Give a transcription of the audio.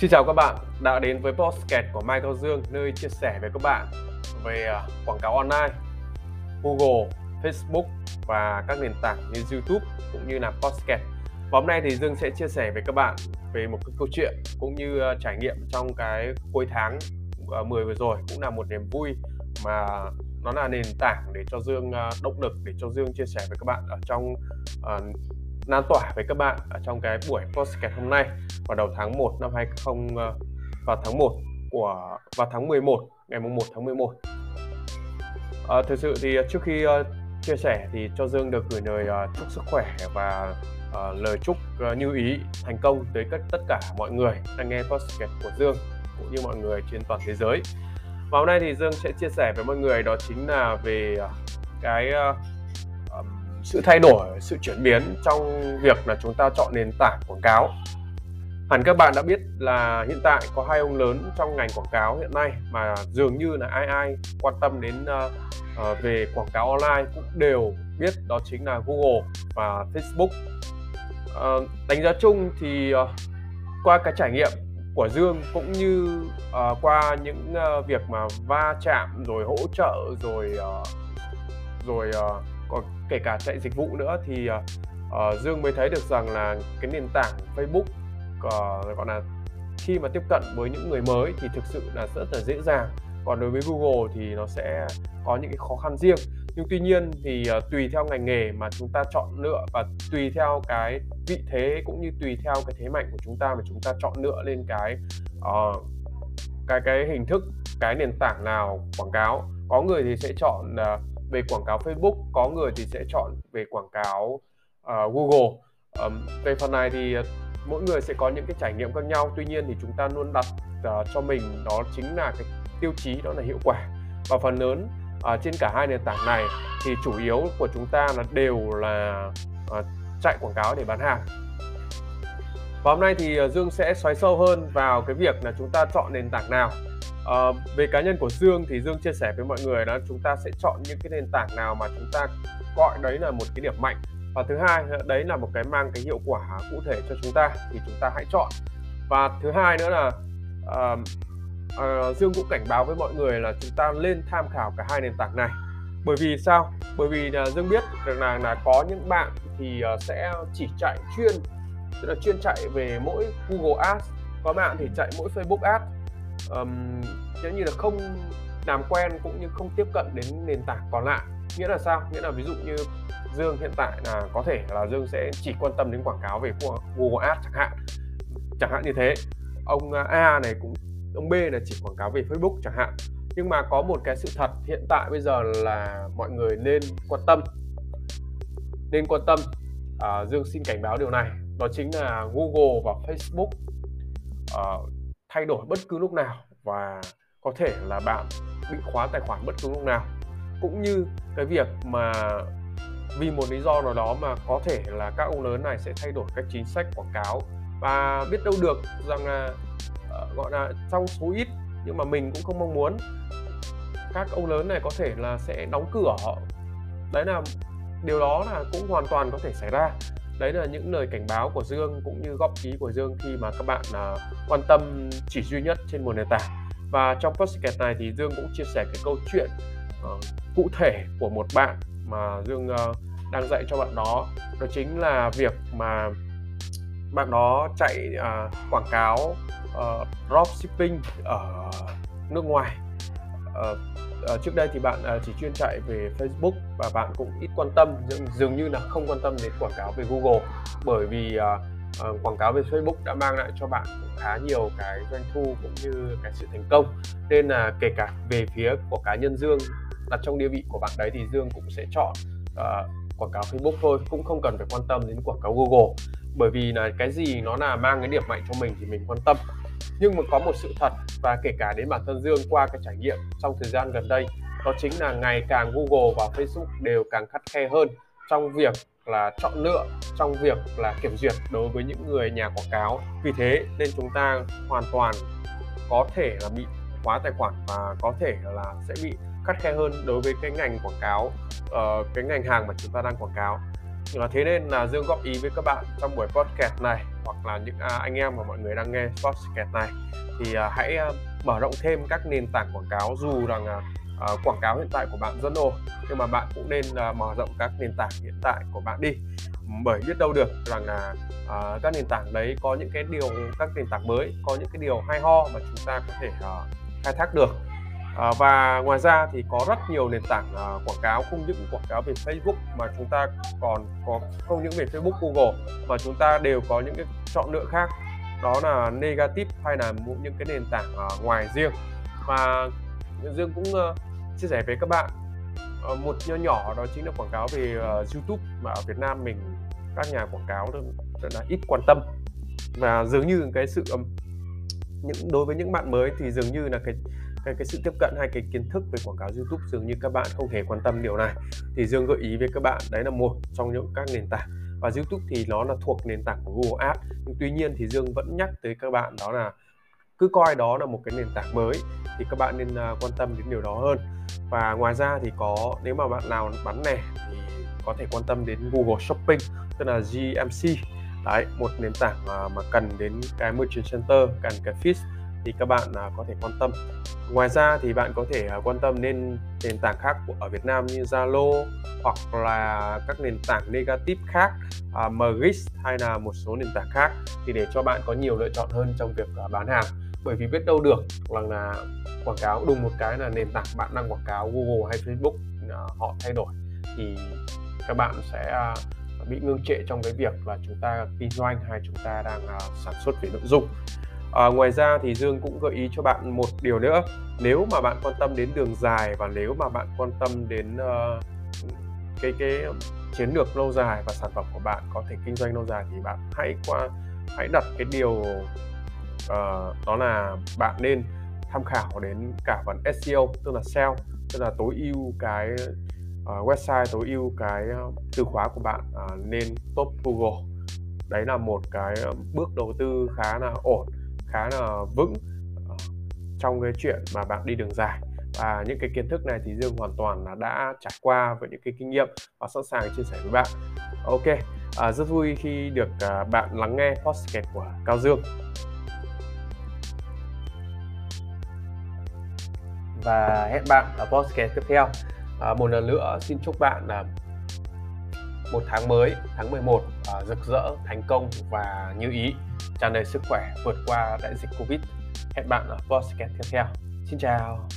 Xin chào các bạn đã đến với podcast của Mai Cao Dương nơi chia sẻ với các bạn về à, quảng cáo online, Google, Facebook và các nền tảng như YouTube cũng như là podcast. Và hôm nay thì Dương sẽ chia sẻ với các bạn về một cái câu chuyện cũng như à, trải nghiệm trong cái cuối tháng à, 10 vừa rồi cũng là một niềm vui mà nó là nền tảng để cho Dương động lực để cho Dương chia sẻ với các bạn ở trong lan tỏa với các bạn ở trong cái buổi podcast hôm nay vào đầu tháng 1 năm 20 ờ, vào tháng 1 của vào tháng 11 ngày mùng 1 tháng 11. À, ờ, thực sự thì trước khi uh, chia sẻ thì cho Dương được gửi lời uh, chúc sức khỏe và uh, lời chúc uh, như ý thành công tới tất tất cả mọi người đang nghe podcast của Dương cũng như mọi người trên toàn thế giới. Và hôm nay thì Dương sẽ chia sẻ với mọi người đó chính là về uh, cái uh, sự thay đổi sự chuyển biến trong việc là chúng ta chọn nền tảng quảng cáo. Hẳn các bạn đã biết là hiện tại có hai ông lớn trong ngành quảng cáo hiện nay mà dường như là ai ai quan tâm đến uh, uh, về quảng cáo online cũng đều biết đó chính là Google và Facebook. Uh, đánh giá chung thì uh, qua cái trải nghiệm của Dương cũng như uh, qua những uh, việc mà va chạm rồi hỗ trợ rồi uh, rồi uh, còn kể cả chạy dịch vụ nữa thì uh, Dương mới thấy được rằng là cái nền tảng Facebook uh, gọi là khi mà tiếp cận với những người mới thì thực sự là rất là dễ dàng. Còn đối với Google thì nó sẽ có những cái khó khăn riêng. Nhưng tuy nhiên thì uh, tùy theo ngành nghề mà chúng ta chọn lựa và tùy theo cái vị thế cũng như tùy theo cái thế mạnh của chúng ta mà chúng ta chọn lựa lên cái uh, cái cái hình thức cái nền tảng nào quảng cáo có người thì sẽ chọn uh, về quảng cáo Facebook có người thì sẽ chọn về quảng cáo uh, Google. Um, về phần này thì ờ, mỗi người sẽ có những cái trải nghiệm khác nhau. Tuy nhiên thì chúng ta luôn đặt uh, cho mình đó chính là cái tiêu chí đó là hiệu quả. Và phần lớn uh, trên cả hai nền tảng này thì chủ yếu của chúng ta là đều là uh, chạy quảng cáo để bán hàng. Và hôm nay thì Dương sẽ xoáy sâu hơn vào cái việc là chúng ta chọn nền tảng nào. À, về cá nhân của Dương thì Dương chia sẻ với mọi người là chúng ta sẽ chọn những cái nền tảng nào mà chúng ta gọi đấy là một cái điểm mạnh. Và thứ hai ờ, đấy là một cái mang cái hiệu quả cụ thể cho chúng ta thì chúng ta hãy chọn. Và thứ hai nữa là uh, uh, Dương cũng cảnh báo với mọi người là chúng ta lên tham khảo cả hai nền tảng này. Bởi vì sao? Bởi vì là Dương biết rằng là, là có những bạn thì uh, sẽ chỉ chạy chuyên tức là chuyên chạy về mỗi Google Ads có bạn thì chạy mỗi Facebook Ads um, giống như là không làm quen cũng như không tiếp cận đến nền tảng còn lại. Nghĩa là sao? Nghĩa là ví dụ như Dương hiện tại là có thể là Dương sẽ chỉ quan tâm đến quảng cáo về Google Ads chẳng hạn. Chẳng hạn như thế. Ông à, A này cũng ông B là chỉ quảng cáo về Facebook chẳng hạn. Nhưng mà có một cái sự thật hiện tại bây giờ là mọi người nên quan tâm. Nên quan tâm. À, Dương xin cảnh báo điều này. Đó chính là Google và Facebook uh, thay đổi bất cứ lúc nào và có thể là bạn bị khóa tài khoản bất cứ lúc nào. Cũng như cái việc mà vì một lý do nào đó mà có thể là các ông lớn này sẽ thay đổi các chính sách quảng cáo. Và biết đâu được rằng là ờ, gọi là trong số ít nhưng mà mình cũng không mong muốn các ông lớn này có thể là sẽ đóng cửa đấy là điều đó là cũng hoàn toàn có thể xảy ra đấy là những lời cảnh báo của Dương cũng như góp ý của Dương khi mà các bạn uh, quan tâm chỉ duy nhất trên một nền tảng. Và trong podcast này thì Dương cũng chia sẻ cái câu chuyện uh, cụ thể của một bạn mà Dương uh, đang dạy cho bạn đó. Đó chính là việc mà bạn đó chạy uh, quảng cáo uh, dropshipping ở nước ngoài. Uh, uh, trước đây thì bạn uh, chỉ chuyên chạy về Facebook và bạn cũng ít quan tâm dường, dường như là không quan tâm đến quảng cáo về Google. Bởi vì uh, uh, quảng cáo về Facebook đã mang lại cho bạn khá nhiều cái doanh thu cũng như cái sự thành công. Nên là kể cả về phía của cá nhân Dương đặt trong địa vị của bạn đấy thì Dương cũng sẽ chọn uh, quảng cáo Facebook thôi cũng không cần phải quan tâm đến quảng cáo Google. Bởi vì là cái gì nó là mang cái điểm mạnh cho mình thì mình quan tâm nhưng mà có một sự thật và kể cả đến bản thân Dương qua cái trải nghiệm trong thời gian gần đây đó chính là ngày càng Google và Facebook đều càng khắt khe hơn trong việc là chọn lựa trong việc là kiểm duyệt đối với những người nhà quảng cáo. Vì thế nên chúng ta hoàn toàn có thể là bị khóa tài khoản và có thể là sẽ bị khắt khe hơn đối với cái ngành quảng cáo uh, cái ngành hàng mà chúng ta đang quảng cáo và thế nên là Dương góp ý với các bạn trong buổi podcast này hoặc là những à, anh em mà mọi người đang nghe podcast này thì à, hãy à, mở rộng thêm các nền tảng quảng cáo. Dù rằng quảng cáo hiện tại của bạn rất ồ nhưng mà bạn cũng nên mở rộng các nền tảng hiện tại của bạn đi. Bởi biết đâu được rằng là uh, các nền tảng đấy có những cái điều các nền tảng mới có những cái điều hay ho mà chúng ta có thể uh, khai thác được à, và ngoài ra thì có rất nhiều nền tảng à, quảng cáo không những quảng cáo về Facebook mà chúng ta còn có không những về Facebook Google mà chúng ta đều có những cái chọn lựa khác. Đó là negative hay là những cái nền tảng à, ngoài riêng. Và Dương cũng uh, chia sẻ với các bạn uh, một nho nhỏ đó chính là quảng cáo về uh, YouTube mà ở Việt Nam mình các nhà quảng cáo rất là ít quan tâm. Và dường như cái sự um, những đối với những bạn mới thì dường như là cái cái cái sự tiếp cận hay cái kiến thức về quảng cáo YouTube dường như các bạn không hề quan tâm điều này. Thì Dương gợi ý với các bạn đấy là một trong những các nền tảng. Và YouTube thì nó là thuộc nền tảng của Google Ads. Nhưng tuy nhiên thì Dương vẫn nhắc tới các bạn đó là cứ coi đó là một cái nền tảng mới thì các bạn nên uh, quan tâm đến điều đó hơn. Và ngoài ra thì có nếu mà bạn nào bán lẻ thì có thể quan tâm đến Google Shopping tức là GMC đấy một nền tảng mà, mà cần đến cái merchant center cần cái feed thì các bạn à, có thể quan tâm. Ngoài ra thì bạn có thể à, quan tâm đến nền tảng khác của ở Việt Nam như Zalo hoặc là các nền tảng negative khác à, Mgis hay là một số nền tảng khác thì để cho bạn có nhiều lựa chọn hơn trong việc à, bán hàng. Bởi vì biết đâu được rằng là quảng cáo đùng một cái là nền tảng bạn đang quảng cáo Google hay Facebook họ thay đổi thì các bạn sẽ bị ngưng trệ trong cái việc là chúng ta kinh doanh hay chúng ta đang sản xuất về nội dung à, ngoài ra thì Dương cũng gợi ý cho bạn một điều nữa. Nếu mà bạn quan tâm đến đường dài và nếu mà bạn quan tâm đến uh, cái cái chiến lược lâu dài và sản phẩm của bạn có thể kinh doanh lâu dài thì bạn hãy qua hãy đặt cái điều uh, đó là bạn nên tham khảo đến cả phần SEO tức là SEO tức là tối ưu cái uh, website tối ưu cái uh, từ khóa của bạn à, uh, nên top Google. Đấy là một cái bước đầu tư khá là ổn khá là vững ờ, trong cái chuyện mà bạn đi đường dài và những cái kiến thức này thì Dương hoàn toàn là đã trải qua với những cái kinh nghiệm và sẵn sàng chia sẻ với bạn. Ok, à, rất vui khi được à, bạn lắng nghe podcast của Cao Dương. Và hẹn bạn ở podcast tiếp theo. À, một lần nữa xin chúc bạn là một tháng mới, tháng 11 à, rực rỡ, thành công và như ý tràn đầy sức khỏe vượt qua đại dịch Covid. Hẹn bạn ở podcast tiếp theo. Xin chào.